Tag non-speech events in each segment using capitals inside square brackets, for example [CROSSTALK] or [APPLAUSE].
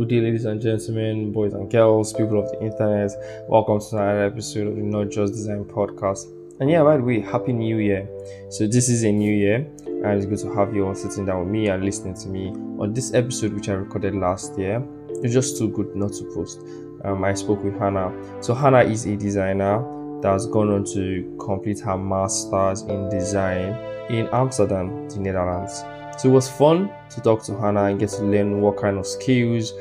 Good day, ladies and gentlemen, boys and girls, people of the internet. Welcome to another episode of the Not Just Design podcast. And yeah, by the way, Happy New Year. So, this is a new year, and it's good to have you all sitting down with me and listening to me on this episode, which I recorded last year. It's just too good not to post. Um, I spoke with Hannah. So, Hannah is a designer that has gone on to complete her master's in design in Amsterdam, the Netherlands. So it was fun to talk to Hannah and get to learn what kind of skills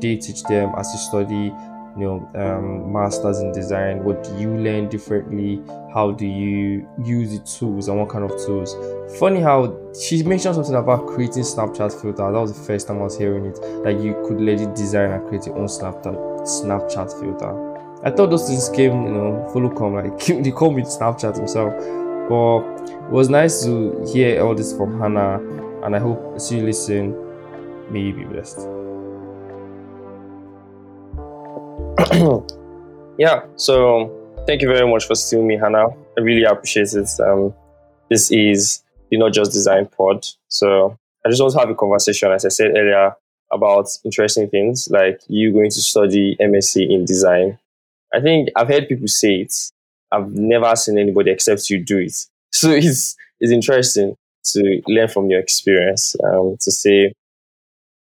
they teach them as you study, you know, um, masters in design. What do you learn differently? How do you use the tools and what kind of tools? Funny how she mentioned something about creating Snapchat filter. That was the first time I was hearing it. that you could legit design and create your own Snapchat Snapchat filter. I thought those things came, you know, follow come like [LAUGHS] they call me Snapchat himself. But it was nice to hear all this from Hannah and I hope as you listen, may you be blessed. [CLEARS THROAT] yeah, so thank you very much for seeing me, Hannah. I really appreciate it. Um, this is the Not Just Design Pod. So I just want to have a conversation, as I said earlier, about interesting things like you going to study MSc in design. I think I've heard people say it. I've never seen anybody except you do it. [LAUGHS] So it's it's interesting to learn from your experience. Um, to say,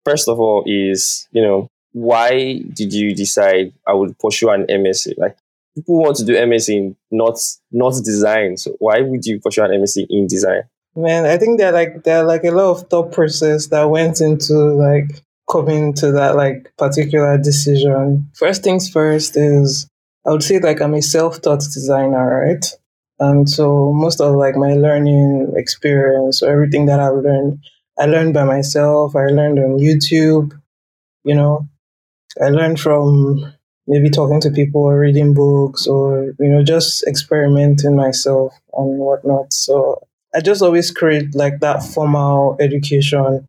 first of all, is you know why did you decide I would pursue an MSc? Like people want to do MSc in not not design, so why would you pursue an MSc in design? Man, I think there like there are like a lot of thought process that went into like coming to that like particular decision. First things first is I would say like I'm a self-taught designer, right? And so most of like my learning experience or everything that I've learned, I learned by myself. I learned on YouTube, you know, I learned from maybe talking to people or reading books or, you know, just experimenting myself and whatnot. So I just always create like that formal education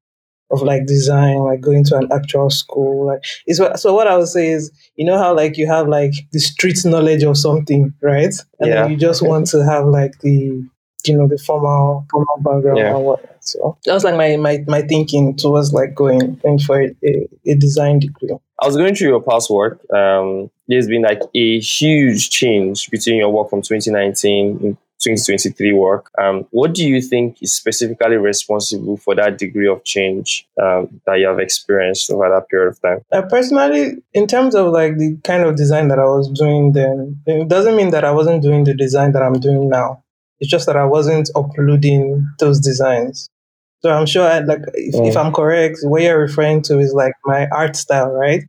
of like design, like going to an actual school. Like is what so what I would say is, you know how like you have like the street knowledge of something, right? And Yeah. then you just want to have like the you know, the formal formal background Yeah. and whatnot. So that was like my my, my thinking towards like going going for a, a, a design degree. I was going through your past work. Um, there's been like a huge change between your work from 2019 and 2023 work. Um, what do you think is specifically responsible for that degree of change um, that you have experienced over that period of time? Uh, personally, in terms of like the kind of design that I was doing then, it doesn't mean that I wasn't doing the design that I'm doing now. It's just that I wasn't uploading those designs. So I'm sure, I, like, if, if I'm correct, what you're referring to is like my art style, right?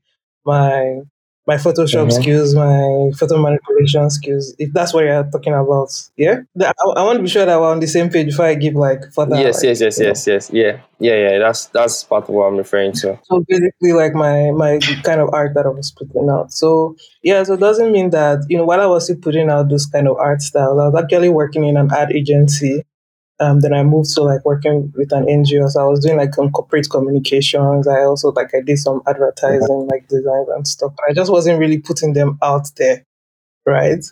My my Photoshop Mhm. skills, my photo manipulation skills. If that's what you're talking about, yeah. I, I want to be sure that we're on the same page before I give like further. yes, like, yes, yes, know. yes, yes. Yeah, yeah, yeah. That's that's part of what I'm referring to. So basically, like my my kind of art that I was putting out. So yeah, so it doesn't mean that you know while I was still putting out those kind of art style, I was actually working in an ad agency. Um, then I moved to like working with an NGO. So I was doing like some corporate communications. I also like I did some advertising, like designs and stuff. But I just wasn't really putting them out there, right?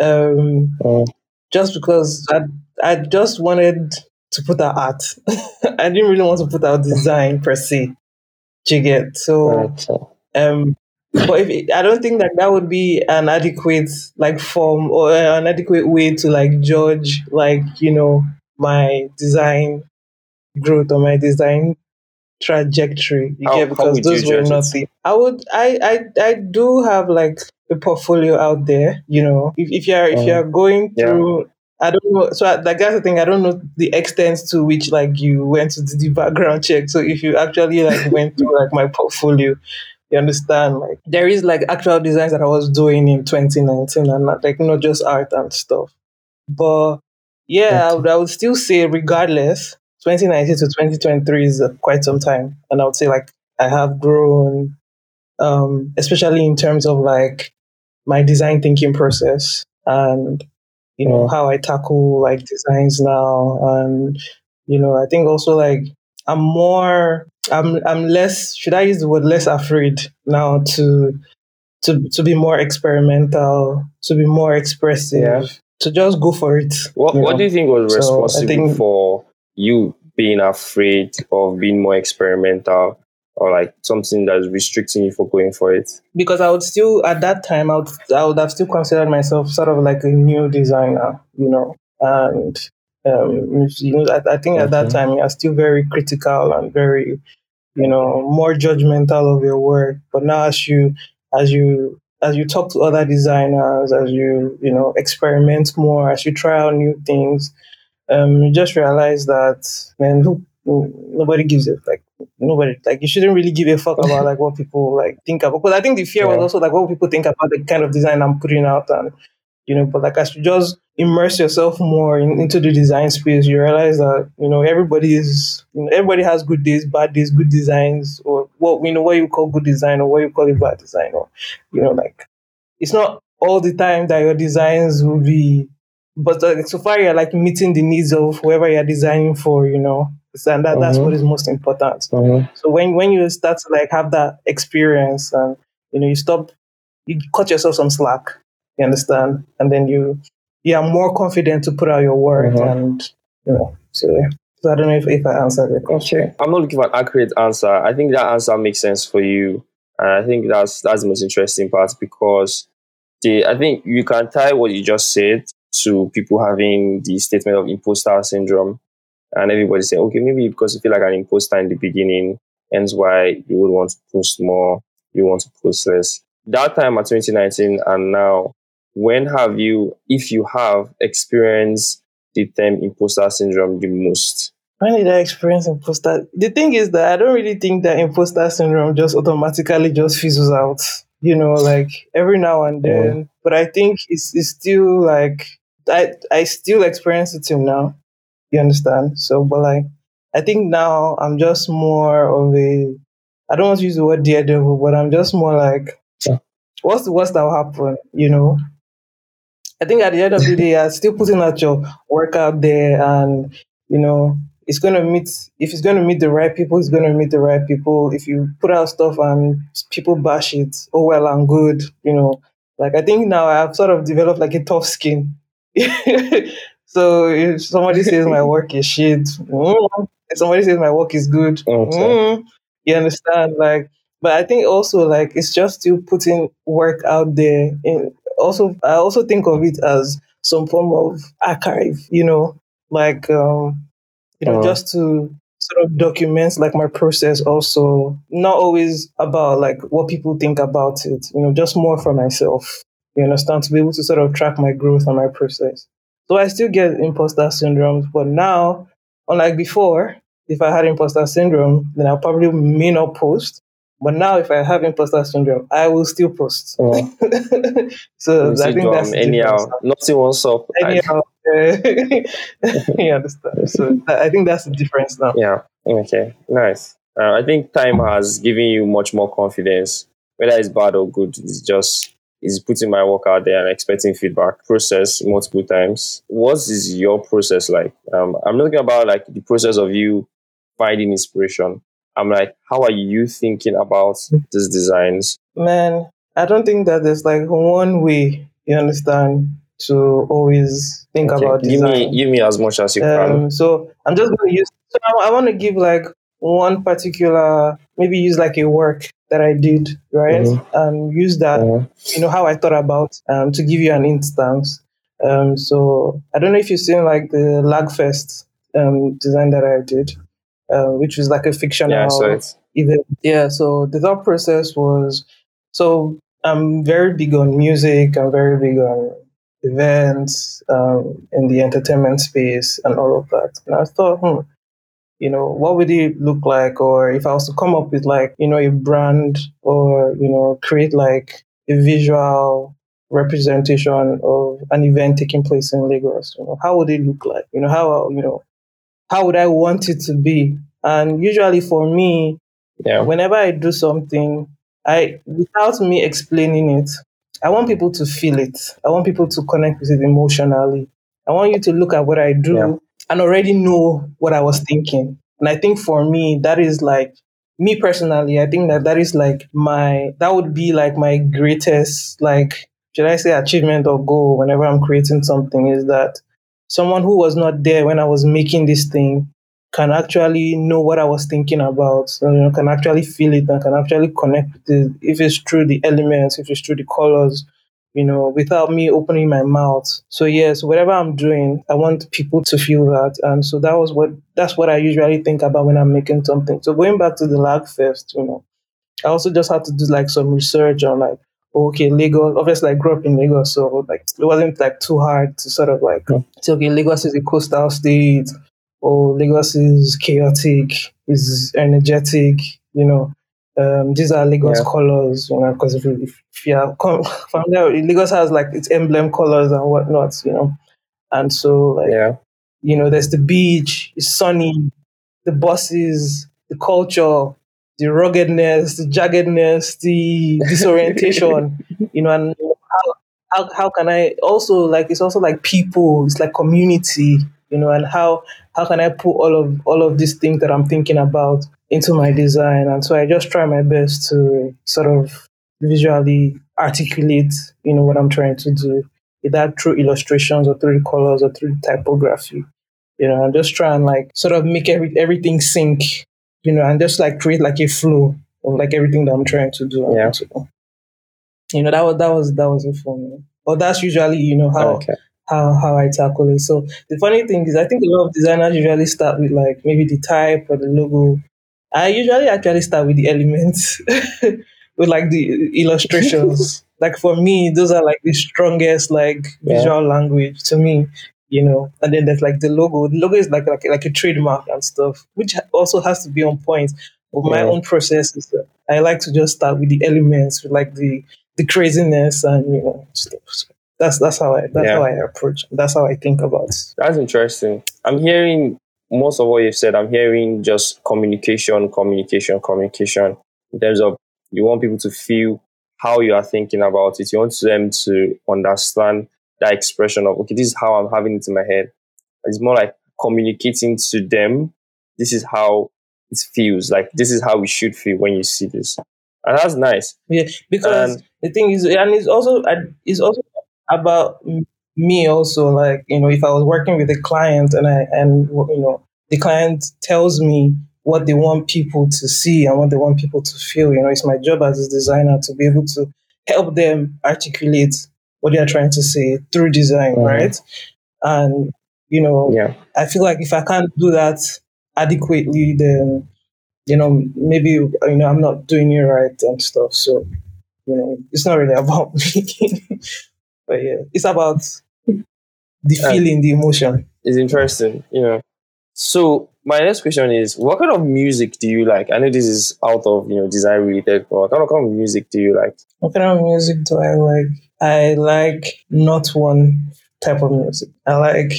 Um, Mm. just because I I just wanted to put out art. [LAUGHS] I didn't really want to put out design per se. You get so? Um, but if it, I don't think that that would be an adequate like form or an adequate way to like judge like you know my design growth or my design trajectory. You How- get because those were judge not it? the. I would I I I do have like a portfolio out there. You know, if if you're if Mm. you're going Yeah. through. I don't know. So, I- like, that's the thing. I don't know the extent to which, like, you went to do the background check. So, if you actually, like, went through, like, my portfolio, you understand? Like, there is, like, actual designs that I was doing in 2019 and, not, like, not just art and stuff. But, yeah, I would, I would still say, regardless, 2019 to 2023 is uh, quite some time. And I would say, like, I have grown, um, especially in terms of, like, my design thinking process and you know how I tackle like designs now and you know I think also like I'm more I'm I'm less should I use the word less afraid now to to to be more experimental to be more expressive Yeah. To just go for it What What know? do you think was So, responsible think- for you being afraid of being more experimental or like something that's restricting you for going for it? Because I would still at that time I would I would have still considered myself sort of like a new designer, you know, and um, you know, I, I think at that time you're still very critical and very, you know, more judgmental of your work. But now as you as you as you talk to other designers, as you you know experiment more, as you try out new things, um, you just realize that man, who, nobody gives it like nobody like you shouldn't really give a fuck about [LAUGHS] like what people like think about. Because I think the fear yeah. was also like what people think about the kind of design I'm putting out, and you know, but like as you just immerse yourself more in, into the design space, you realize that you know everybody is you know, everybody has good days, bad days, good designs, or what you know what you call good design or what you call it bad design, or you know like it's not all the time that your designs will be, but uh, so far you're like meeting the needs of whoever you're designing for, you know, and that, that's what mm-hmm. is most important. Mm-hmm. So when when you start to like have that experience and you know you stop, you cut yourself some slack. You understand, and then you you are more confident to put out your work mm-hmm. and you know so, so I don't know if, if I answered the question. I'm not looking for an accurate answer. I think that answer makes sense for you. And I think that's that's the most interesting part because the I think you can tie what you just said to people having the statement of imposter syndrome. And everybody say, okay, maybe because you feel like an imposter in the beginning, hence why you would want to post more, you want to post less. That time at 2019 and now, when have you, if you have, experienced the term imposter syndrome the most? When did I experience imposter? The thing is that I don't really think that imposter syndrome just automatically just fizzles out. You know, like every now and then. Yeah. But I think it's, it's still like I I still experience it till now. You understand? So, but like I think now I'm just more of a I don't want to use the word daredevil, but I'm just more like, yeah. what's the worst that will happen? You know, I think at the end of the day, you're still putting out your work out there, and you know, it's gonna meet. If it's gonna meet the right people, it's gonna meet the right people. If you put out stuff and people bash it, oh well and good, you know. Like I think now I've sort of developed like a tough skin. [LAUGHS] so if somebody says my work is shit, mm, if somebody says my work is good, okay. mm, you understand? Like, but I think also like it's just still putting work out there in also I also think of it as some form of archive, you know, like um, you know, uh just to sort of document like my process also. Not always about like what people think about it you know just more for myself you understand? To be able to sort of track my growth and my process. So i still get imposter syndromes but now unlike before if i had imposter syndrome then i probably may not post but now, if I have imposter syndrome, I will still post. Oh. [LAUGHS] so I think that's anyhow. Nothing wants up. Anyhow, [LAUGHS] you understand. So I think that's the difference now. Yeah. Okay. Nice. Uh, I think time has given you much more confidence. Whether it's bad or good, it's just is putting my work out there and expecting feedback process multiple times. What is your process like? Um, I'm talking about like the process of you finding inspiration I'm like, how are you thinking about these designs? Man, I don't think that there's like one way, you understand, to always think okay. about design. Give me, give me as much as you um, can. So I'm just going to use, so I, I want to give like one particular, maybe use like a work that I did, right? Mm-hmm. And use that, mm-hmm. you know, how I thought about um, to give you an instance. Um, so I don't know if you've seen like the Lagfest um, design that I did uh, which was like a fictional yeah, so event. Yeah, so the thought process was so I'm very big on music. I'm very big on events um, in the entertainment space and all of that. And I thought, hmm, you know, what would it look like? Or if I was to come up with like, you know, a brand or, you know, create like a visual representation of an event taking place in Lagos, you know, how would it look like? You know, how, you know, how would I want it to be? And usually for me, yeah. whenever I do something, I without me explaining it, I want people to feel it. I want people to connect with it emotionally. I want you to look at what I do yeah. and already know what I was thinking. And I think for me, that is like me personally. I think that that is like my that would be like my greatest like should I say achievement or goal whenever I'm creating something is that someone who was not there when I was making this thing can actually know what I was thinking about, you know, can actually feel it and can actually connect with it if it's through the elements, if it's through the colors, you know, without me opening my mouth. So yes, whatever I'm doing, I want people to feel that. And so that was what that's what I usually think about when I'm making something. So going back to the lag fest, you know, I also just had to do like some research on like okay, Lagos. Obviously, I grew up in Lagos, so like it wasn't like too hard to sort of like say, okay, Lagos is a coastal state, or Lagos is chaotic, is energetic. You know, um, these are Lagos yeah. colors. You know, because if, if, if you are [LAUGHS] from there, Lagos has like its emblem colors and whatnot. You know, and so like yeah. you know, there's the beach, it's sunny, the buses, the culture, the ruggedness, the jaggedness, the disorientation, [LAUGHS] you know, and how, how, how can I also like it's also like people, it's like community, you know, and how how can I put all of all of these things that I'm thinking about into my design? And so I just try my best to sort of visually articulate, you know, what I'm trying to do, either through illustrations or through colors or through typography. You know, and just try and like sort of make every everything sync you know, and just like create like a flow of like everything that I'm trying to do. Yeah. you know, that was that was that was it for me. But that's usually, you know, how okay. how how I tackle it. So the funny thing is I think a lot of designers usually start with like maybe the type or the logo. I usually actually start with the elements. [LAUGHS] with like the illustrations. [LAUGHS] like for me, those are like the strongest like yeah. visual language to me you know. And then there's like the logo. The logo is like like like a trademark and stuff, which also has to be on point. But my own process is that I like to just start with the elements, with like the the craziness and you know stuff. So that's that's how I that's yeah. how I approach. That's how I think about. That's interesting. I'm hearing most of what you've said. I'm hearing just communication, communication, communication. In terms of you want people to feel how you are thinking about it. You want them to understand that expression of okay, this is how I'm having it in my head. It's more like communicating to them. This is how it feels. Like this is how we should feel when you see this, and that's nice. Yeah, because and, the thing is, and it's also it's also about me also. Like you know, if I was working with a client and I and you know the client tells me what they want people to see and what they want people to feel. You know, it's my job as a designer to be able to help them articulate what you're trying to say through design, mm-hmm. right? And you know, yeah. I feel like if I can't do that adequately, then you know maybe you know I'm not doing it right and stuff. So you know, it's not really [LAUGHS] about me, but yeah, it's about the feeling, uh, the emotion. It's interesting, you know. So my next question is, what kind of music do you like? I know this is out of you know design related, but what kind of music do you like? What kind of music do I like? I like not one type of music. I like.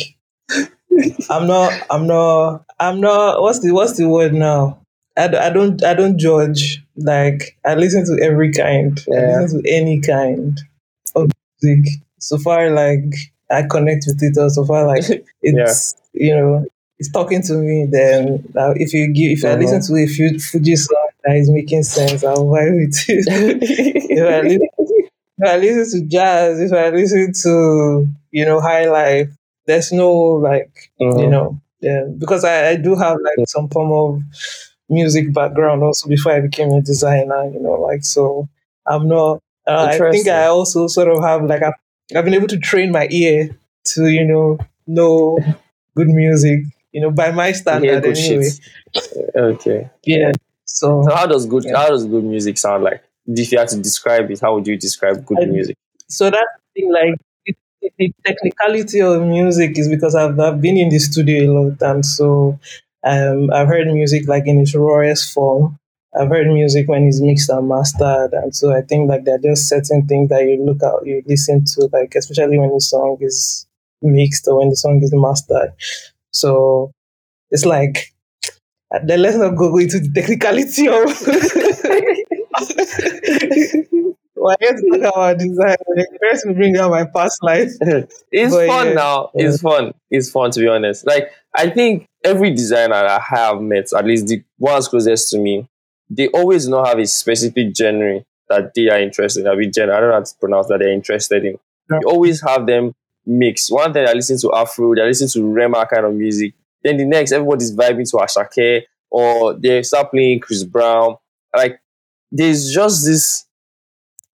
I'm not. I'm not. I'm not. What's the What's the word now? I, I don't. I don't judge. Like I listen to every kind. Yeah. I listen to any kind of music. So far, like I connect with it. Or so far, like [LAUGHS] it's yeah. you know it's talking to me. Then uh, if you give, if uh-huh. I listen to a Fuji song that is making sense, I'll vibe with it. [LAUGHS] if I listen I listen to jazz, if I listen to, you know, high life, there's no like, mm-hmm. you know, yeah, because I, I do have like some form of music background also before I became a designer, you know, like, so I'm not, uh, I think I also sort of have like, I've, I've been able to train my ear to, you know, know good music, you know, by my standard anyway. Shit. Okay. Yeah. So, so how does good, yeah. how does good music sound like? If you had to describe it, how would you describe good I, music? So that thing, like it, it, the technicality of music, is because I've I've been in the studio a lot, and so um, I've heard music like in its rawest form. I've heard music when it's mixed and mastered, and so I think like there are just certain things that you look at, you listen to, like especially when the song is mixed or when the song is mastered. So it's like then let's not go into the technicality of [LAUGHS] well, I get to talk about design. First, to bring out my past life. it's but fun yeah. now. It's fun. It's fun to be honest. Like I think every designer I have met, at least the ones closest to me, they always not have a specific genre that they are interested in. I mean, genre. I don't know how to pronounce that they're interested in. Yeah. You always have them mix. One day I listen to Afro, they listen to Rema kind of music. Then the next, everybody's vibing to Asake, or they start playing Chris Brown. Like there's just this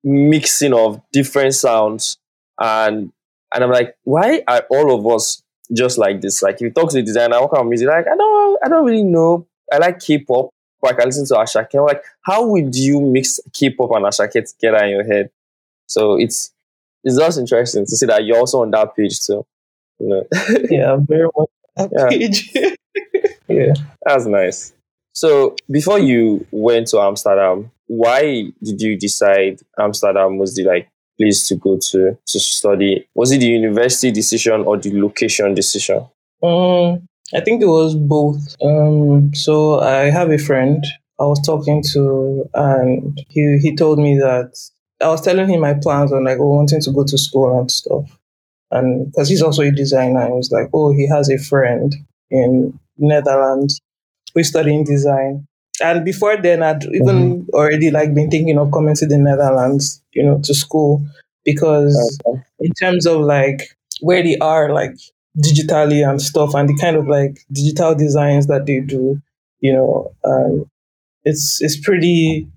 mixing of different sounds, and and I'm like, why are all of us just like this? Like if you talk to the designer, what kind of music? Like I don't, I don't really know. I like K-pop, but I can listen to Asake. I'm like, how would you mix K-pop and Asake together in your head? So it's it's just interesting to see that you're also on that page too. You know? yeah, very much that [LAUGHS] Yeah. page. [LAUGHS] yeah. That's nice. So before you went to Amsterdam, why did you decide Amsterdam was the like place to go to to study? Was it the university decision or the location decision? Um, I think it was both. Um, so I have a friend I was talking to, and he he told me that I was telling him my plans on like wanting to go to school and stuff, and because he's also a designer, he was like, oh, he has a friend in Netherlands who's studying design. And before then, I'd even already like been thinking of coming to the Netherlands, you know, to school because Okay. in terms of like where they are like digitally and stuff and the kind of like digital designs that they do you know um, it's it's pretty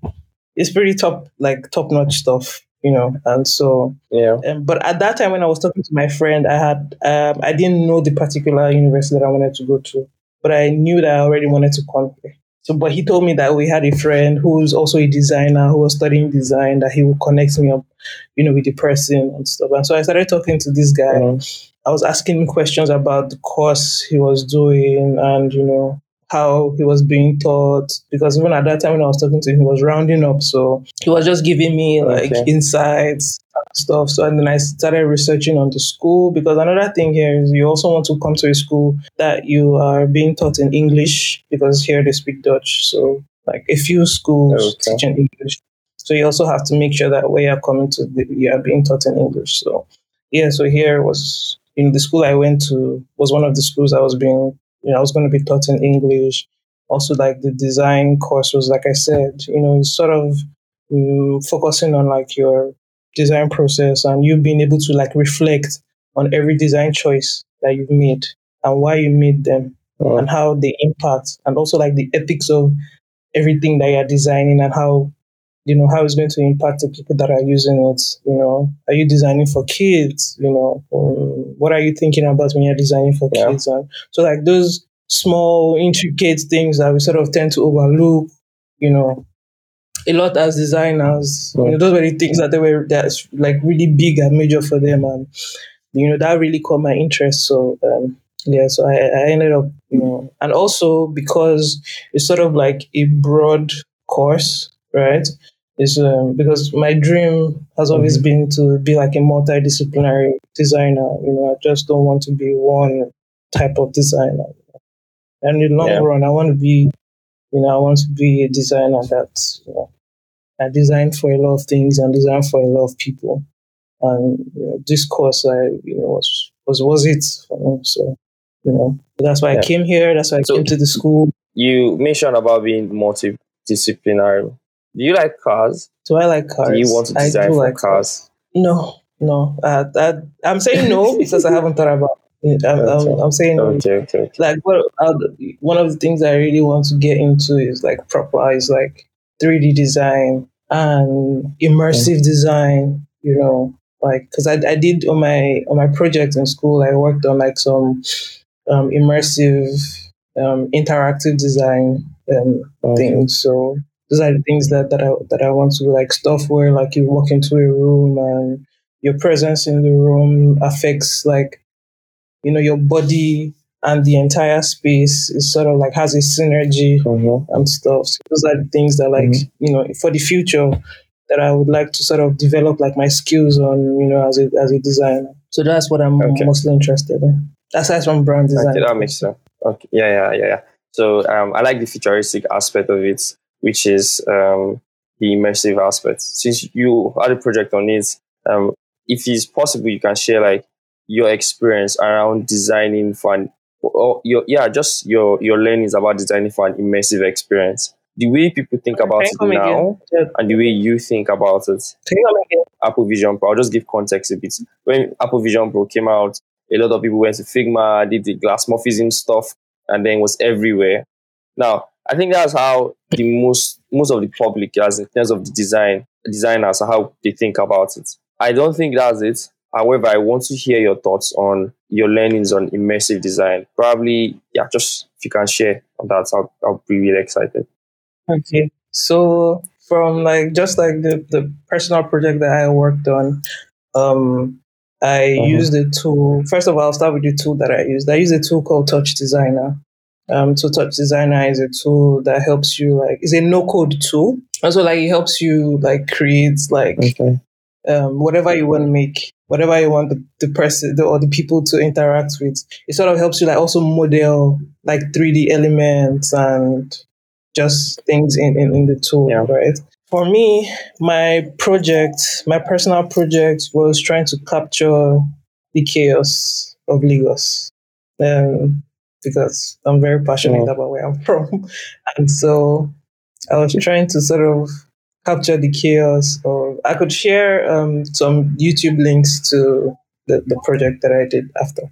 it's pretty top like top notch stuff you know and so Yeah. um, but at that time when i was talking to my friend i had um, i didn't know the particular university that i wanted to go to but i knew that i already wanted to come here so but he told me that we had a friend who's also a designer who was studying design that he would connect me up you know with the person and stuff and so i started talking to this guy Mhm. I was asking him questions about the course he was doing and, you know, how he was being taught. Because even at that time when I was talking to him, he was rounding up. So he was just giving me like Okay. insights stuff. So and then I started researching on the school because another thing here is you also want to come to a school that you are being taught in English because here they speak Dutch. So like a few schools Okay. teaching English. So you also have to make sure that where you're coming to, the, you are being taught in English. So yeah, so here was in the school I went to was one of the schools I was being you know I was going to be taught in English. Also, like the design course was like I said, you know, it's sort of um, focusing on like your design process and you being able to like reflect on every design choice that you've made and why you made them and how they impact and also like the ethics of everything that you're designing and how you know how it's going to impact the people that are using it you know? Are you designing for kids you know? What are you thinking about when you're designing for Yeah. kids? And so like those small intricate things that we sort of tend to overlook you know a lot as designers. You know, those were the things that they were that's like really big and major for them. And you know that really caught my interest. So um yeah so I, I ended up you know and also because it's sort of like a broad course right? Is um, because my dream has always been to be like a multidisciplinary designer. You know i just don't want to be one type of designer. And in the long Yeah. run i want to be you know i want to be a designer that you know i design for a lot of things and design for a lot of people and you know, this course i you know was was was it for me so you know that's why Yeah. i came here that's why i So- came to the school You mentioned about being multidisciplinary. Do you like cars? Do i like cars Do you want to I design for like cars? No, no. Uh, that I'm saying no [LAUGHS] because I haven't thought about it. I'm, I'm, I'm saying. Okay, okay, okay. like what uh, one of the things I really want to get into is like proper is like 3D design and immersive design. You know, like because I, I did on my on my project in school, I worked on like some um, immersive um, interactive design um, things. So those are the things that, that I that I want to like stuff where like you walk into a room and your presence in the room affects like you know your body and the entire space is sort of like has a synergy Mhm. and stuff. So those are the things that like you know for the future that I would like to sort of develop like my skills on you know as a as a designer. So that's what I'm Okay. mostly interested in. Aside from brand design. Okay, that makes sense. Okay, yeah, yeah, yeah, yeah. So um, I like the futuristic aspect of it, which is um, the immersive aspect. Since you had a project on it, um, if it's possible, you can share like your experience around designing for an, or your yeah, just your your learnings about designing for an immersive experience. The way people think about it now, Yeah. and the way you think about it. Can you come again? Apple Vision Pro. I'll just give context a bit. When Apple Vision Pro came out, a lot of people went to Figma, did the glassmorphism stuff, and then was everywhere. Now, I think that's how the most most of the public, as in terms of the design designers, how they think about it. I don't think that's it. However, I want to hear your thoughts on your learnings on immersive design. Probably, yeah, just if you can share on that, I'll, I'll be really excited. Okay. So from like just like the, the personal project that I worked on, um, I uh-huh. used a tool. First of all, I'll start with the tool that I used. I use a tool called TouchDesigner. Um, so TouchDesigner is a tool that helps you like it's a no code tool. Also, like it helps you like create like okay. Um, whatever you want to make, whatever you want the, the person the, or the people to interact with. It sort of helps you like also model like 3D elements and just things in, in, in the tool, yeah. right? For me, my project, my personal project was trying to capture the chaos of Lagos. Um, because I'm very passionate about where I'm [LAUGHS] from. And so I was trying to sort of capture the chaos or I could share um, some YouTube links to the, the project that I did after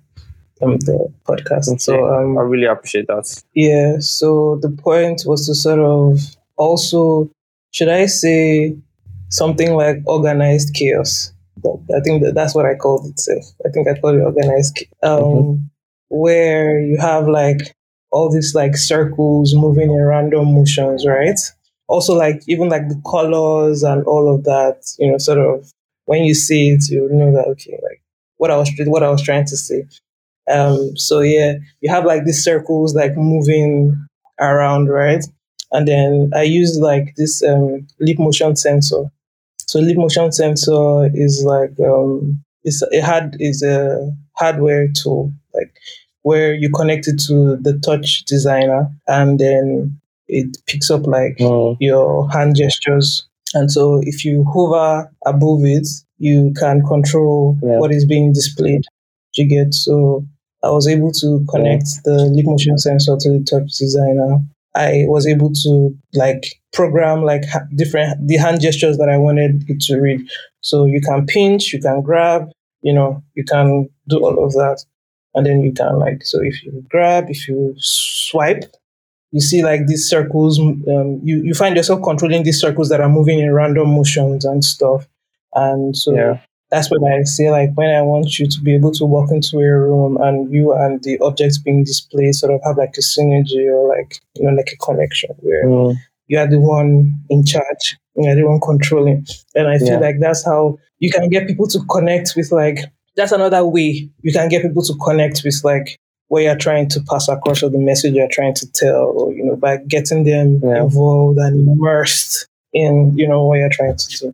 um, the podcast. Okay. So um, I really appreciate that. Yeah. So the point was to sort of also, should I say, something like organized chaos. I think that that's what I called it. I think I called it organized. Um, mm-hmm. Where you have like all these like circles moving in random motions, right? Also, like even like the colors and all of that, you know, sort of when you see it, you know that okay, like what I was what I was trying to say. Um, so yeah, you have like these circles like moving around, right? And then I use like this um, leap motion sensor. So leap motion sensor is like um, it's a hard is a hardware tool, like where you connect it to the TouchDesigner, and then it picks up like oh. your hand gestures. And so if you hover above it, you can control yeah. what is being displayed. You get so I was able to connect the leap motion sensor to the TouchDesigner. I was able to like program like ha- different the hand gestures that I wanted it to read. So you can pinch, you can grab, you know, you can do all of that, and then you can like so if you grab, if you swipe, you see like these circles. Um, you you find yourself controlling these circles that are moving in random motions and stuff, and so yeah that's when I say like when I want you to be able to walk into a room and you and the objects being displayed sort of have like a synergy or like you know like a connection where mm. you are the one in charge, you are the one controlling. And I feel yeah. like that's how you can get people to connect with like that's another way you can get people to connect with like what you're trying to pass across or the message you're trying to tell or you know by getting them yeah. involved and immersed in you know what you're trying to do.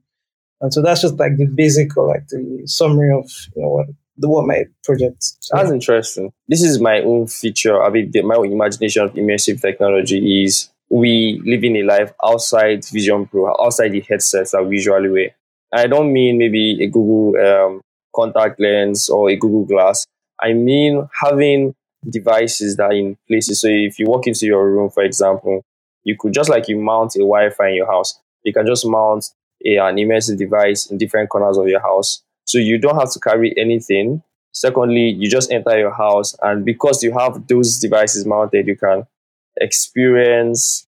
And so that's just like the basic or like the summary of you know what the what my project. That's interesting. This is my own feature. I mean, my own imagination of immersive technology is we live in a life outside Vision Pro, outside the headsets that we usually wear. I don't mean maybe a Google um, contact lens or a Google Glass. I mean having devices that are in places. So if you walk into your room, for example, you could just like you mount a Wi-Fi in your house, you can just mount a, an immersive device in different corners of your house. So you don't have to carry anything. Secondly, you just enter your house, and because you have those devices mounted, you can experience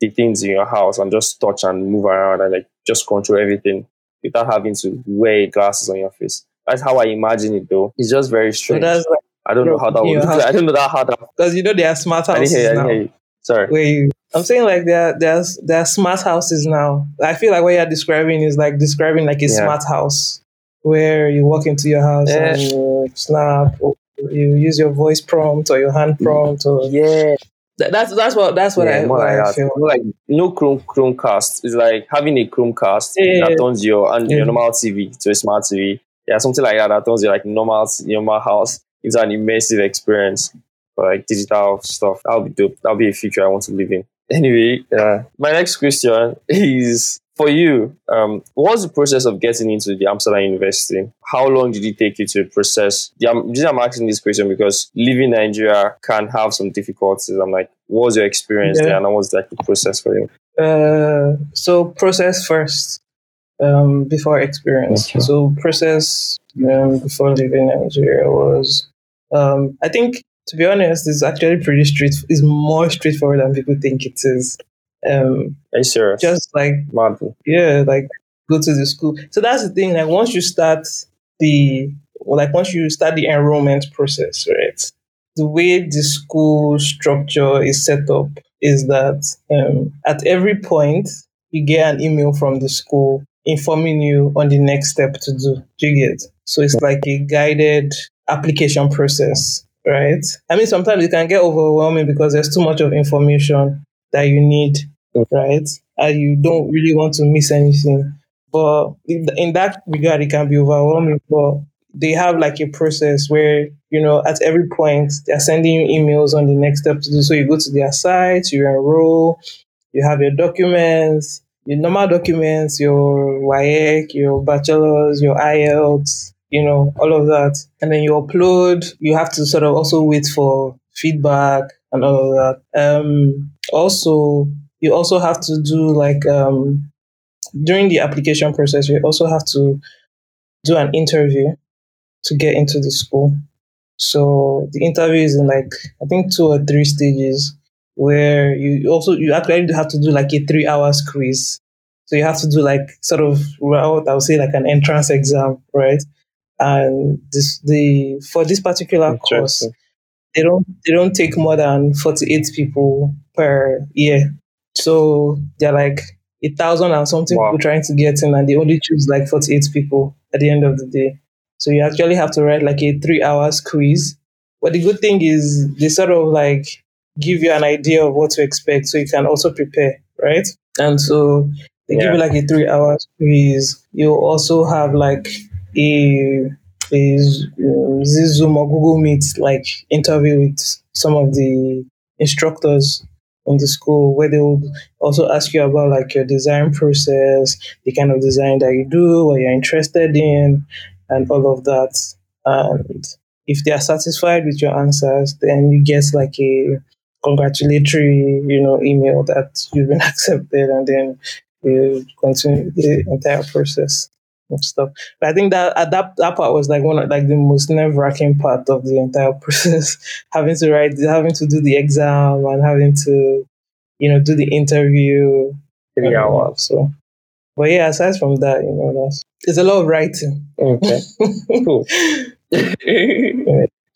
the things in your house and just touch and move around and like just control everything without having to wear glasses on your face. That's how I imagine it, though. It's just very strange. So like, I don't know how that would. [LAUGHS] I don't know that how that. Because you know they are smart houses I didn't hear, I didn't now. Sorry. Where you I'm saying like there there's there are smart houses now. I feel like what you're describing is like describing like a yeah. smart house where you walk into your house yeah. and you snap or you use your voice prompt or your hand mm. prompt or yeah. That's that's what that's what yeah, I, what like I feel. Like no Chrome Chromecast. It's like having a Chromecast yeah. that turns your and your normal TV to a smart TV. Yeah, something like that that turns your like normal normal house into an immersive experience for like digital stuff. That'll be dope. That'll be a future I want to live in. [LAUGHS] Anyway, uh, my next question is for you. Um, what was the process of getting into the Amsterdam University? How long did it take you to process? The, um, I'm asking this question because living in Nigeria can have some difficulties. I'm like, what was your experience yeah. there, and what was like the process for you? Uh, so process first um, before experience. So process um, before leaving Nigeria was, um, I think to be honest, is actually pretty straight. Is more straightforward than people think it is. Um, Are you serious? just like mad. yeah, like go to the school. So that's the thing. Like once you start the like once you start the enrollment process, right? The way the school structure is set up is that um, at every point you get an email from the school informing you on the next step to do. Do you get? So it's like a guided application process, right? I mean, sometimes it can get overwhelming because there's too much of information that you need, right? And you don't really want to miss anything. But in that regard, it can be overwhelming. But they have like a process where you know at every point they're sending you emails on the next step to do. So you go to their site, you enroll, you have your documents, your normal documents, your WAEC, your bachelor's, your IELTS, you know, all of that. And then you upload, you have to sort of also wait for feedback and all of that. Um, also, you also have to do like, um, during the application process, you also have to do an interview to get into the school. So the interview is in like, I think two or three stages where you also you actually have to do like a three hours quiz. So you have to do like sort of what I would say like an entrance exam, right? And this the for this particular course, they don't they don't take more than forty eight people per year. So they're like a thousand and something Wow. people trying to get in, and they only choose like forty eight people at the end of the day. So you actually have to write like a three hours quiz. But the good thing is they sort of like give you an idea of what to expect so you can also prepare, right? And so they give Yeah. you like a three hours quiz. You also have like a, um, Zoom or Google Meet like interview with some of the instructors in the school where they will also ask you about like your design process, the kind of design that you do, what you're interested in, and all of that. And if they are satisfied with your answers, then you get like a congratulatory, you know, email that you've been [LAUGHS] accepted, and then you continue the entire process and stuff. But I think that at that that part was like one of like the most nerve wracking part of the entire [LAUGHS] process, having to write, having to do the exam, and having to, you know, do the interview. Three all. hours. So, but yeah, aside from that, you know, that's, it's a lot of writing. Okay. [LAUGHS] cool.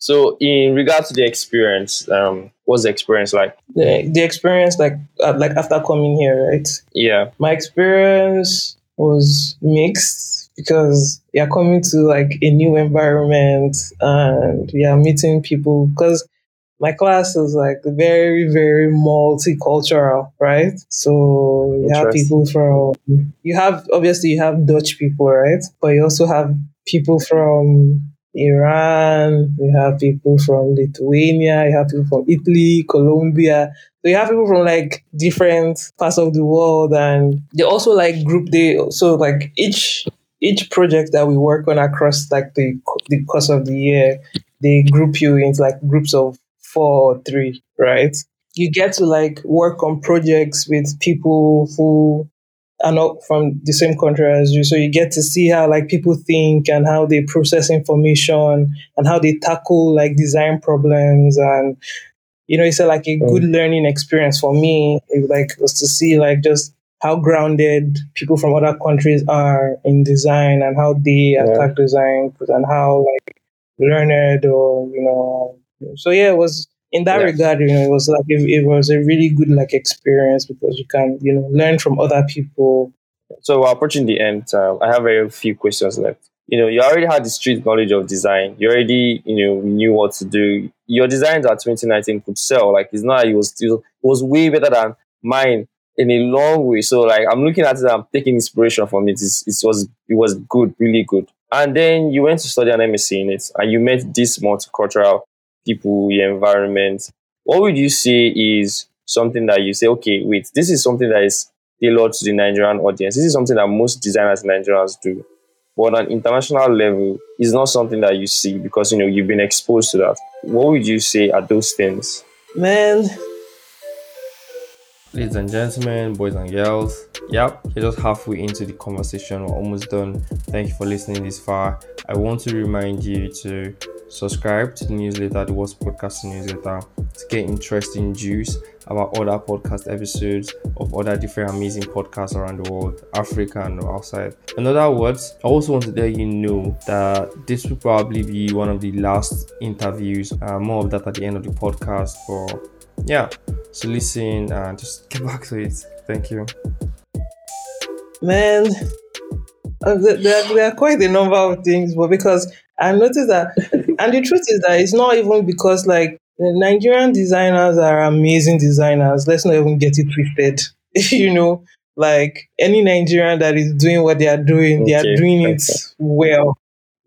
So, in regards to the experience, um, what's the experience like? the, the experience, like uh, like after coming here, right? Yeah. my experience was mixed because you're coming to like a new environment and you're meeting people because my class is like very very multicultural right so you have people from you have obviously you have dutch people right but you also have people from iran you have people from lithuania you have people from italy colombia. So you have people from like different parts of the world and they also like group they so like each each project that we work on across like the the course of the year they group you into like groups of four or three right? You get to like work on projects with people who are not from the same country as you so you get to see how like people think and how they process information and how they tackle like design problems and you know, it's a, like a mm. good learning experience for me. It like was to see like just how grounded people from other countries are in design and how they Yeah. attack design and how like learned or you know. So yeah, it was in that Yeah. regard. You know, it was like it, it was a really good like experience because you can you know learn from other people. So, we're approaching the end. Um, I have very few questions left. You know, you already had the street knowledge of design. You already, you know, knew what to do. Your designs at 2019 could sell. Like, it's not it was still, it was way better than mine in a long way. So, like, I'm looking at it, I'm taking inspiration from it. It's, it was, it was good, really good. And then you went to study an MSc in it, and you met this multicultural people, your environment. What would you say is something that you say, okay, wait, this is something that is tailored to the Nigerian audience. This is something that most designers in Nigerians do. But on an international level, it's not something that you see because you know you've been exposed to that. What would you say are those things? Man, Ladies and gentlemen, boys and girls, yep, you're just halfway into the conversation. We're almost done. Thank you for listening this far. I want to remind you to subscribe to the newsletter, the What's Podcast newsletter, to get interesting juice about other podcast episodes of other different amazing podcasts around the world, Africa and outside. In other words, I also want to let you know that this will probably be one of the last interviews. Uh, more of that at the end of the podcast. But yeah, so listen and just [LAUGHS] get back to it. Thank you. Man, uh, there, there are quite a number of things, but because I noticed that, and the truth is that it's not even because like the Nigerian designers are amazing designers. Let's not even get it twisted. [LAUGHS] you know, like any Nigerian that is doing what they are doing, they are doing it well,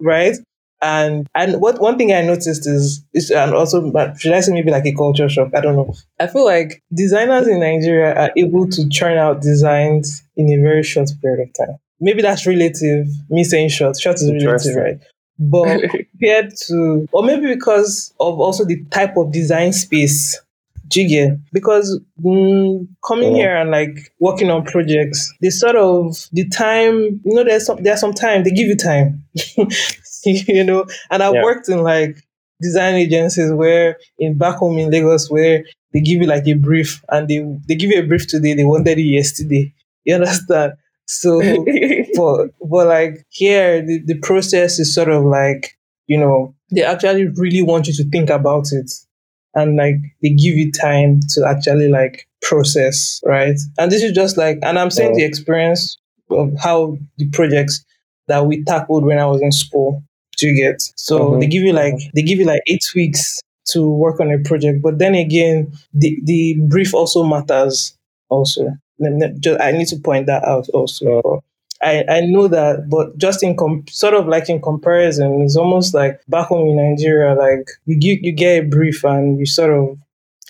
right? And and what one thing I noticed is is and also should I say maybe like a culture shock? I don't know. I feel like designers in Nigeria are able to churn out designs in a very short period of time. Maybe that's relative. Me saying short, short is relative, right? But [LAUGHS] compared to, or maybe because of also the type of design space Jiggy, because mm, coming here and like working on projects, they sort of the time, you know, there's some there's some time they give you time, [LAUGHS] you know. And I've yeah. worked in like design agencies where in back home in Lagos where they give you like a brief and they they give you a brief today, they wanted it yesterday. You [LAUGHS] understand? So, [LAUGHS] but but like here, the, the process is sort of like you know they actually really want you to think about it, and like they give you time to actually like process, right? And this is just like, and I'm saying the experience of how the projects that we tackled when I was in school. to get? So mm-hmm. they give you like they give you like eight weeks to work on a project, but then again, the the brief also matters also. I need to point that out also. I, I know that, but just in com- sort of like in comparison, it's almost like back home in Nigeria, like you get, you get a brief and you sort of,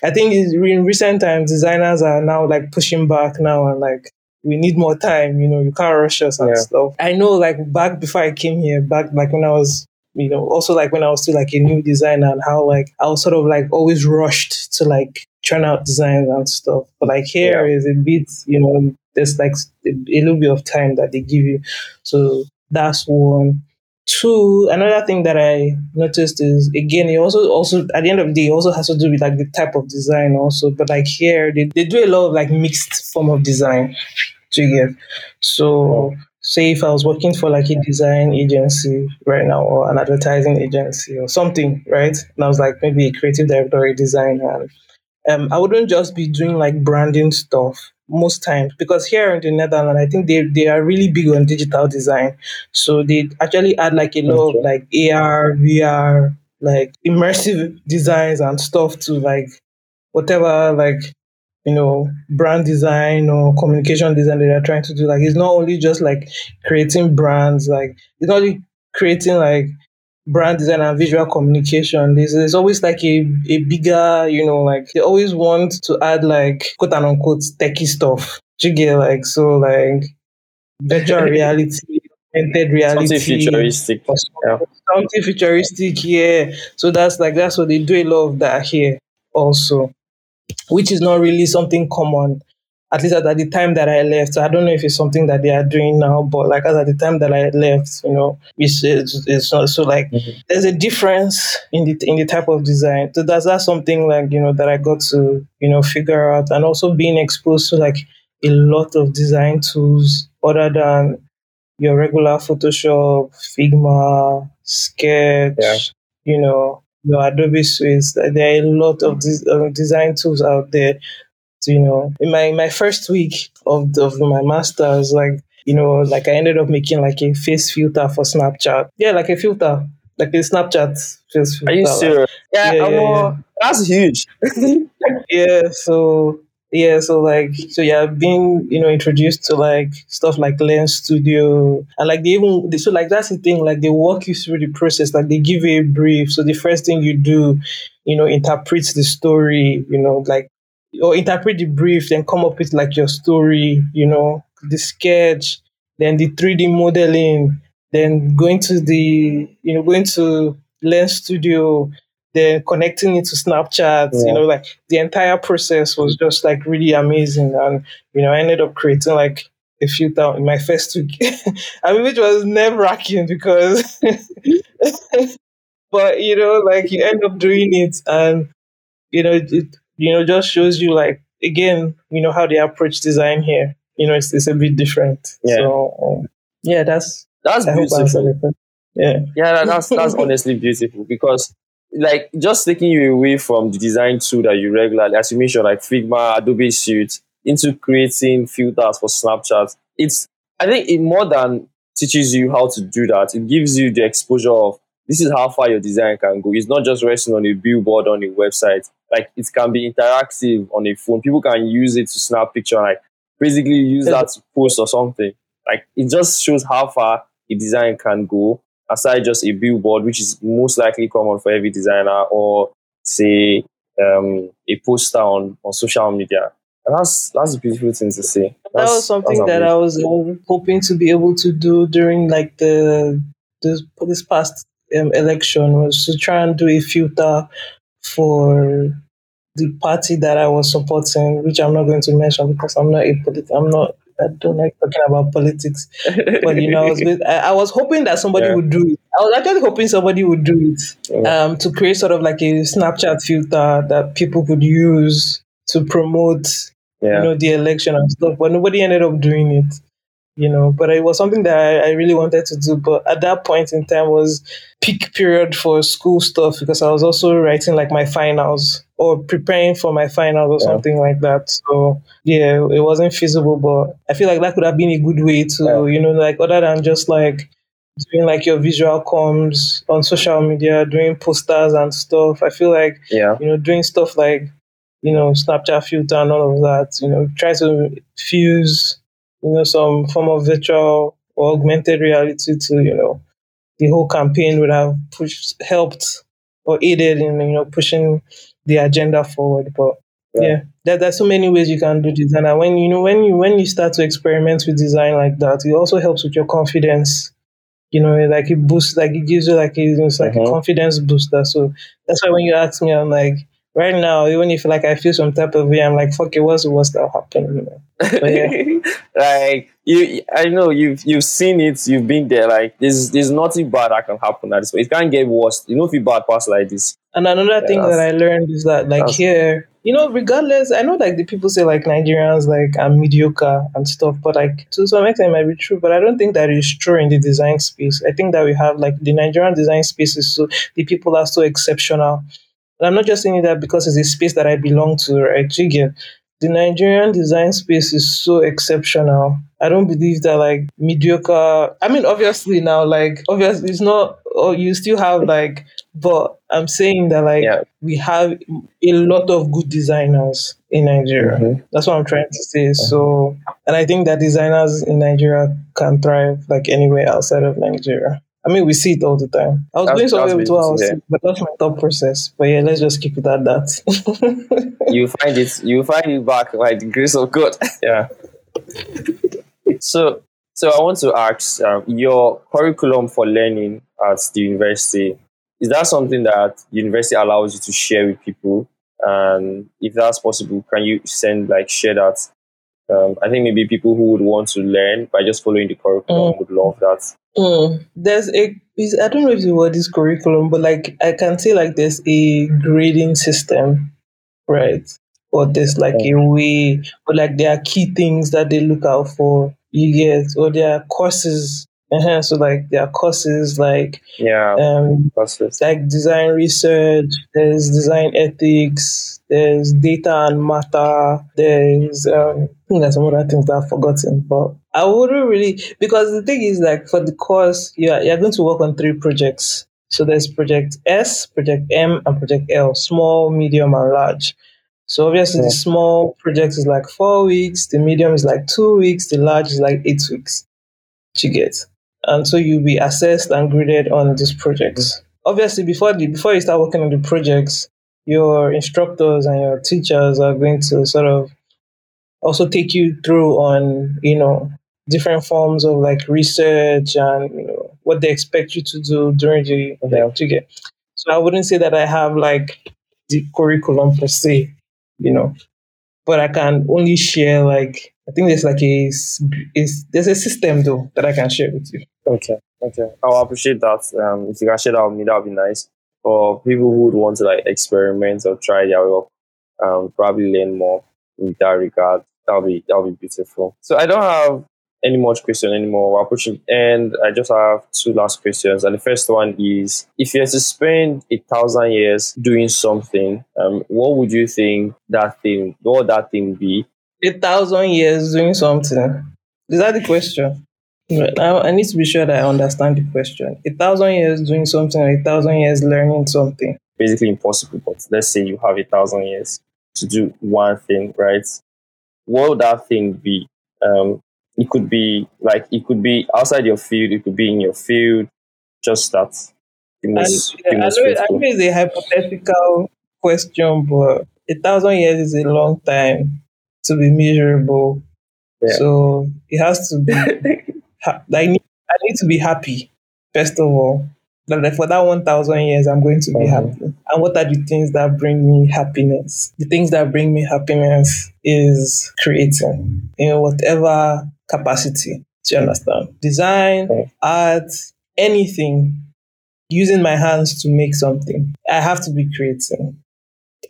I think in recent times, designers are now like pushing back now and like, we need more time, you know, you can't rush us and yeah. stuff. I know like back before I came here, back like when I was you know, also like when I was still like a new designer and how like I was sort of like always rushed to like churn out designs and stuff. But like here yeah. is a bit, you know, there's like a, little bit of time that they give you. So that's one. Two, another thing that I noticed is again, it also also at the end of the day, it also has to do with like the type of design also. But like here, they, they do a lot of like mixed form of design. Get? So oh. say if I was working for like a design agency right now or an advertising agency or something, right? And I was like maybe a creative director or a designer. Um, I wouldn't just be doing like branding stuff most times because here in the Netherlands, I think they, they are really big on digital design. So they actually add like a lot okay. of like AR, VR, like immersive [LAUGHS] designs and stuff to like whatever like you know, brand design or communication design that they're trying to do. Like it's not only just like creating brands, like it's not only creating like brand design and visual communication. There's, there's always like a, a bigger, you know, like they always want to add like quote and unquote techie stuff. You get like so like virtual [LAUGHS] reality, augmented reality, something futuristic, yeah. something futuristic. Yeah, so that's like that's what they do a lot of that here also which is not really something common at least at, at, the time that I left. I don't know if it's something that they are doing now, but like at the time that I left, you know, it's it's, it's not so like mm-hmm. there's a difference in the in the type of design. So that's that something like you know that I got to you know figure out, and also being exposed to like a lot of design tools other than your regular Photoshop, Figma, Sketch, yeah. you know, your Adobe Suite. There are a lot of des- uh, design tools out there. You know, in my my first week of the, of my masters, like you know, like I ended up making like a face filter for Snapchat. Yeah, like a filter, like a Snapchat face filter. Are you serious? Yeah, yeah, yeah, yeah, that's huge. [LAUGHS] yeah, so yeah so like so yeah being you know introduced to like stuff like lens studio and like they even they, so like that's the thing like they walk you through the process like they give you a brief so the first thing you do you know interpret the story you know like or interpret the brief then come up with like your story you know the sketch then the 3d modeling then going to the you know going to lens studio then connecting it to Snapchat, yeah. you know, like the entire process was just like really amazing. And, you know, I ended up creating like a filter in my first week. [LAUGHS] I mean, which was nerve wracking because, but [LAUGHS] but you know, like you end up doing it, and you know, it you know just shows you like again, you know how they approach design here. You know, it's it's a bit different. Yeah. So um, yeah, that's That's I hope I answered beautiful. Yeah. Yeah, that- that's that's honestly beautiful because like just taking you away from the design tool that you regularly, as you mentioned, like Figma, Adobe Suite, into creating filters for Snapchat. It's I think it more than teaches you how to do that. It gives you the exposure of this is how far your design can go. It's not just resting on a billboard on a website. Like it can be interactive on a phone. People can use it to snap picture, like basically use that to post or something. Like it just shows how far a design can go aside just a billboard, which is most likely common for every designer, or say um, a poster on, on social media. And that's that's a beautiful thing to see. that That's- was something that I was um, hoping to be able to do during like the this this past um, election was to try and do a filter for the party that I was supporting, which I'm not going to mention because I'm not a polit- I'm not I don't like talking about politics. But you know, I was [LAUGHS] with, I, I was hoping that somebody Yeah. would do it. I was actually hoping somebody would do it um, to create sort of like a Snapchat filter that people could use to promote yeah. you know, the election and stuff, but nobody ended up doing it, you know. But it was something that I, I really wanted to do. But at that point in time was peak period for school stuff because I was also writing like my finals or preparing for my finals or Yeah. something like that. So yeah, it wasn't feasible, but I feel like that could have been a good way to, Yeah. you know, like other than just like doing like your visual comms on social media, doing posters and stuff. I feel like yeah. you know, doing stuff like, you know, Snapchat filter and all of that, you know, try to fuse, you know, some form of virtual or augmented reality to, you know, the whole campaign would have pushed, helped or aided in, you know, pushing the agenda forward. But Yeah. yeah, there, there's so many ways you can do design. And when, you know, when you, when you start to experiment with design like that, it also helps with your confidence. You know, like it boosts, like it gives you like a, it's like Mhm. a confidence booster. So that's why when you ask me, I'm like, right now, even if like I feel some type of way, I'm like, fuck it, what's the worst that happened? You yeah. [LAUGHS] like you, I know you've you've seen it, you've been there. Like there's there's nothing bad that can happen at this point. It can't get worse. You know, if you bad pass like this. And another Yeah, thing that I learned is that like here, you know, regardless, I know like the people say like Nigerians like are mediocre and stuff, but like to some extent it might be true, but I don't think that is true in the design space. I think that we have like the Nigerian design space is so the people are so exceptional. And I'm not just saying that because it's a space that I belong to, right? Get the Nigerian design space is so exceptional. I don't believe that like mediocre. I mean, obviously now, like obviously it's not. Or you still have like, but I'm saying that like Yeah. we have a lot of good designers in Nigeria. Mhm. That's what I'm trying to say. So, and I think that designers in Nigeria can thrive like anywhere outside of Nigeria. I mean, we see it all the time. I was That's- going somewhere that's with what I was beautiful, saying, but that's my thought process. But yeah, let's just keep it at that. [LAUGHS] you find it you find it back by the grace of God. [LAUGHS] yeah. So so I want to ask um, your curriculum for learning at the university. Is that something that university allows you to share with people? And if that's possible, can you send like share that? Um, I think maybe people who would want to learn by just following the curriculum Mm. would love that. Mm, there's a I don't know if the word is curriculum, but like I can say like there's a grading system, right? Or there's like a way, or like there are key things that they look out for. You get, or there are courses. uh So like there are courses like Yeah, um it. like design research, there's design ethics, there's data and matter, there's um, I think there's some other things that I've forgotten, but I wouldn't really because the thing is like for the course, you're you're going to work on three projects. So there's project S, project M, and project L, small, medium, and large. So obviously Yeah. the small project is like four weeks, the medium is like two weeks, the large is like eight weeks. You get and so you'll be assessed and graded on these projects. Obviously, before the before you start working on the projects, your instructors and your teachers are going to sort of also take you through on you know different forms of like research and you know what they expect you to do during the Okay. like, to get. So I wouldn't say that I have like the curriculum per se, you know, but I can only share like I think there's like a is there's a system though that I can share with you. Okay, okay. I'll appreciate that. Um, if you can share that with me, that would be nice. For people who would want to like experiment or try their work, um, probably learn more in that regard. That'll be that'll be beautiful. So I don't have any more question anymore. We're approaching and I just have two last questions. And the first one is if you had to spend a thousand years doing something, um, what would you think that thing what would that thing be? A thousand years doing something. Is that the question? Right now I need to be sure that I understand the question. A thousand years doing something, or a thousand years learning something. Basically impossible, but let's say you have a thousand years to do one thing, right? What would that thing be? Um, it could be like it could be outside your field, it could be in your field. Just that. The most, I, I, know, I know it's a hypothetical question, but a thousand years is a long time to be measurable. Yeah. So it has to be. [LAUGHS] I need, I need to be happy first of all. Like for that one thousand years, I'm going to be uh-huh. happy. And what are the things that bring me happiness? The things that bring me happiness is creating in whatever capacity. Do you understand? Design, uh-huh. art, anything. Using my hands to make something. I have to be creating.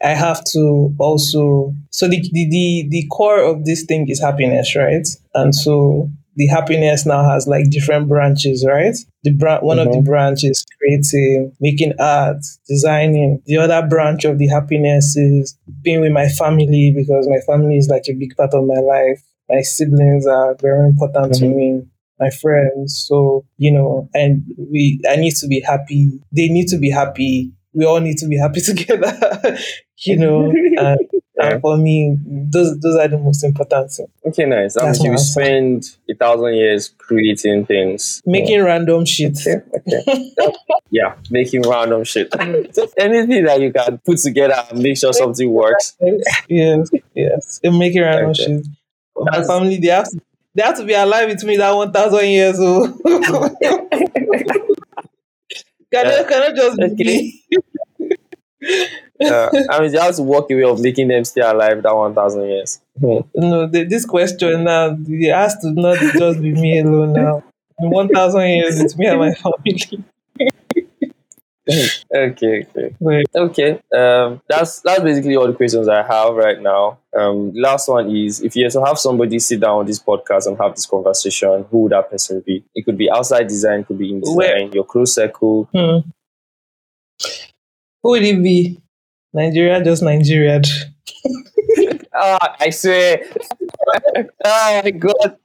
I have to also so the, the the the core of this thing is happiness, right? And so the happiness now has like different branches, right? The bra- one mm-hmm. of the mm-hmm. branches creating, making art, designing. The other branch of the happiness is being with my family because my family is like a big part of my life. My siblings are very important mm-hmm. to me. My friends, so you know, and we, I need to be happy. They need to be happy. We all need to be happy [LAUGHS] together, you know. [LAUGHS] and uh, and for me, those those are the most important things. Okay, nice. That means you spend a thousand years creating things. Making yeah. random shit. Okay. okay. [LAUGHS] yeah, making random shit. Anything that you can put together and make sure something works. Yes, yes. And making random okay. shit. My family, they have to they have to be alive with me that one thousand years old. Oh. Cannot, cannot just okay. be uh, [LAUGHS] I mean, just walk away of making them stay alive that 1,000 years. [LAUGHS] No, the, this question now, it has to not just be me alone now. In 1,000 years, it's me and my family. [LAUGHS] okay, okay, Wait. okay. Um, that's that's basically all the questions I have right now. Um, last one is if you had to have somebody sit down on this podcast and have this conversation, who would that person be? It could be outside design, could be in design, Wait. your close circle. Hmm. Who would it be? Nigeria, just Nigeria. oh, [LAUGHS] I swear. [LAUGHS] oh my god.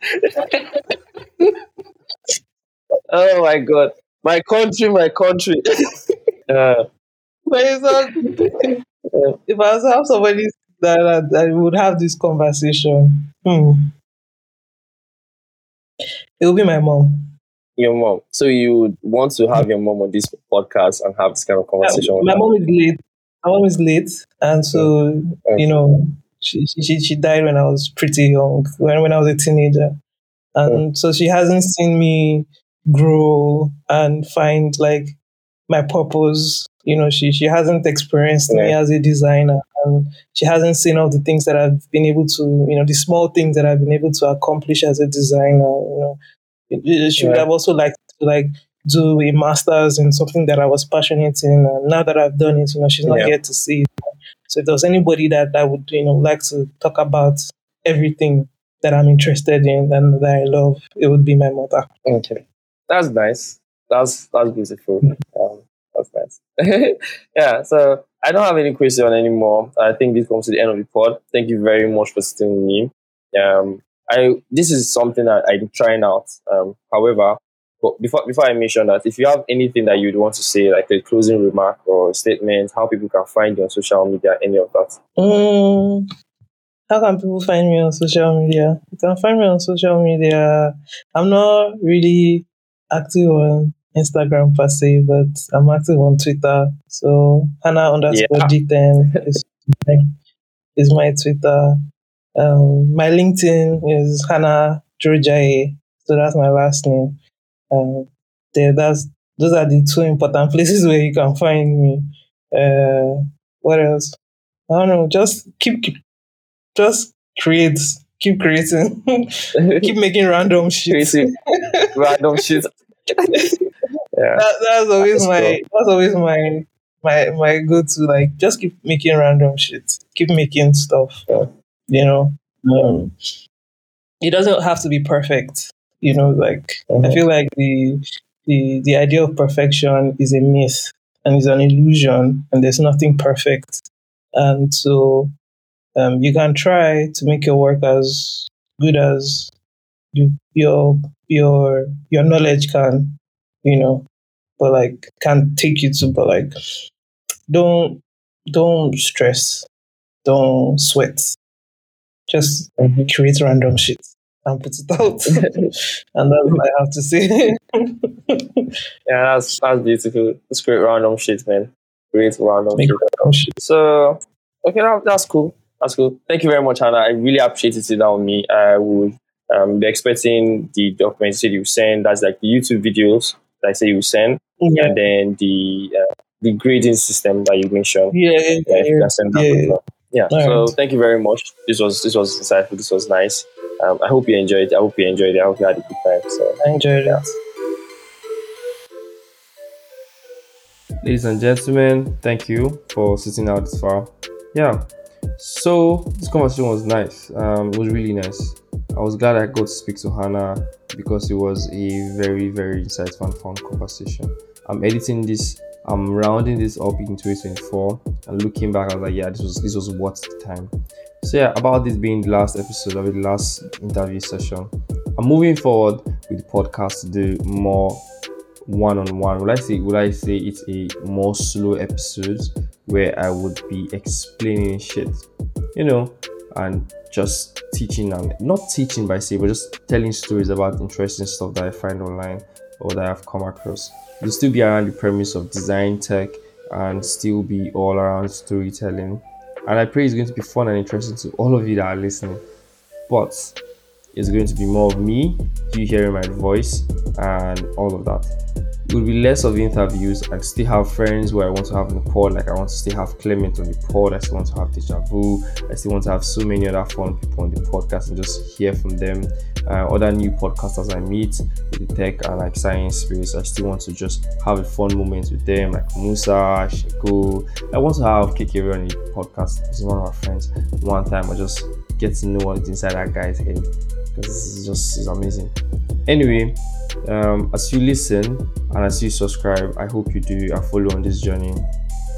oh my god. My country, my country. Uh, but it's not, if I was to have somebody that, that would have this conversation, hmm, it would be my mom your mom. So you want to have your mom on this podcast and have this kind of conversation. Yeah, my mom is late. My mom is late, and so okay. you know, she, she she died when I was pretty young, when when I was a teenager, and so she hasn't seen me grow and find like my purpose. You know, she she hasn't experienced yeah. me as a designer, and she hasn't seen all the things that I've been able to, you know, the small things that I've been able to accomplish as a designer. You know, she would have also liked to like do a master's in something that I was passionate in. And now that I've done it, you know, she's not yeah. here to see. It. So if there was anybody that I would, you know, like to talk about everything that I'm interested in and that I love, it would be my mother. Okay, that's nice. That's that's beautiful. Um, that's nice. [LAUGHS] yeah. So I don't have any question anymore. I think this comes to the end of the pod. Thank you very much for sitting with me. Um, I this is something that I'm trying out. Um, however, but before before I mention that, if you have anything that you'd want to say, like a closing remark or statement, how people can find you on social media, any of that. Um, how can people find me on social media? You can find me on social media. I'm not really active on Instagram per se, but I'm active on Twitter. So Hannah underscore yeah. D10 is my, is my Twitter. Um, my LinkedIn is Hannah Durojaiye, so that's my last name. Um, there, that's those are the two important [LAUGHS] places where you can find me. Uh, what else? I don't know. Just keep, keep just create, keep creating, [LAUGHS] keep making random shit. random shit. [LAUGHS] yeah. That, that's always that's my cool. that's always my my my go to like just keep making random shit, keep making stuff. You know, um, it doesn't have to be perfect. You know, like I feel like the the the idea of perfection is a myth and is an illusion, and there's nothing perfect. And so um, you can try to make your work as good as you, your your your knowledge can, you know, but like can't take you to, but like don't don't stress, don't sweat, just mm-hmm. create random shit and put it out, [LAUGHS] and that's what I have to say. [LAUGHS] yeah, that's that's beautiful. It's great random shit, man. Great random, shit. random shit. So okay, that, that's cool. That's cool. Thank you very much, Hannah. I really appreciate it down with me. I would um, be expecting the documents that you send. That's like the YouTube videos I say you send, yeah. and then the uh, the grading system that you mentioned. Yeah, yeah, yeah. You can send that yeah. Yeah. so right. thank you very much. This was this was insightful. This was nice. Um, I hope you enjoyed it. I hope you enjoyed it. I hope you had a good time. So I enjoyed it. Ladies and gentlemen, thank you for sitting out this far. Yeah. So this conversation was nice. Um, it was really nice. I was glad I got to speak to Hannah because it was a very, very insightful and fun conversation. I'm editing this, I'm rounding this up in 2024 and looking back, I was like, yeah, this was this was worth the time. So yeah, about this being the last episode of the last interview session. I'm moving forward with the podcast to do more one-on-one. Would I say would I say it's a more slow episode where I would be explaining shit, you know, and just teaching and not teaching by say, but just telling stories about interesting stuff that I find online or that I've come across. It'll still be around the premise of design tech and still be all around storytelling. And I pray it's going to be fun and interesting to all of you that are listening. But it's going to be more of me, you hearing my voice, and all of that it will be less of interviews. I still have friends where I want to have in the pod, like I want to still have Clement on the pod. I still want to have Deja Vu. I still want to have so many other fun people on the podcast and just hear from them. Uh, other new podcasters I meet the tech and like science space. I still want to just have a fun moment with them, like Musa, Shiko. I want to have KK on the podcast. Is one of our friends. One time I just get to know what's inside that guy's head because this is just it's amazing. Anyway, um, as you listen and as you subscribe, I hope you do a follow on this journey.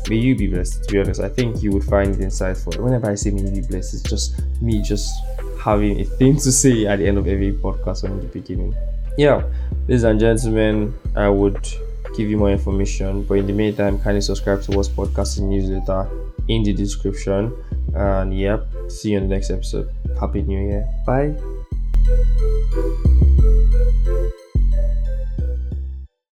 May you be blessed. To be honest, I think you would find it insightful. Whenever I say may you be blessed, it's just me just having a thing to say at the end of every podcast or in the beginning. Yeah, ladies and gentlemen, I would give you more information, but in the meantime, kindly subscribe to what's podcasting newsletter in the description. And yep, see you in the next episode. Happy New Year. Bye. thank you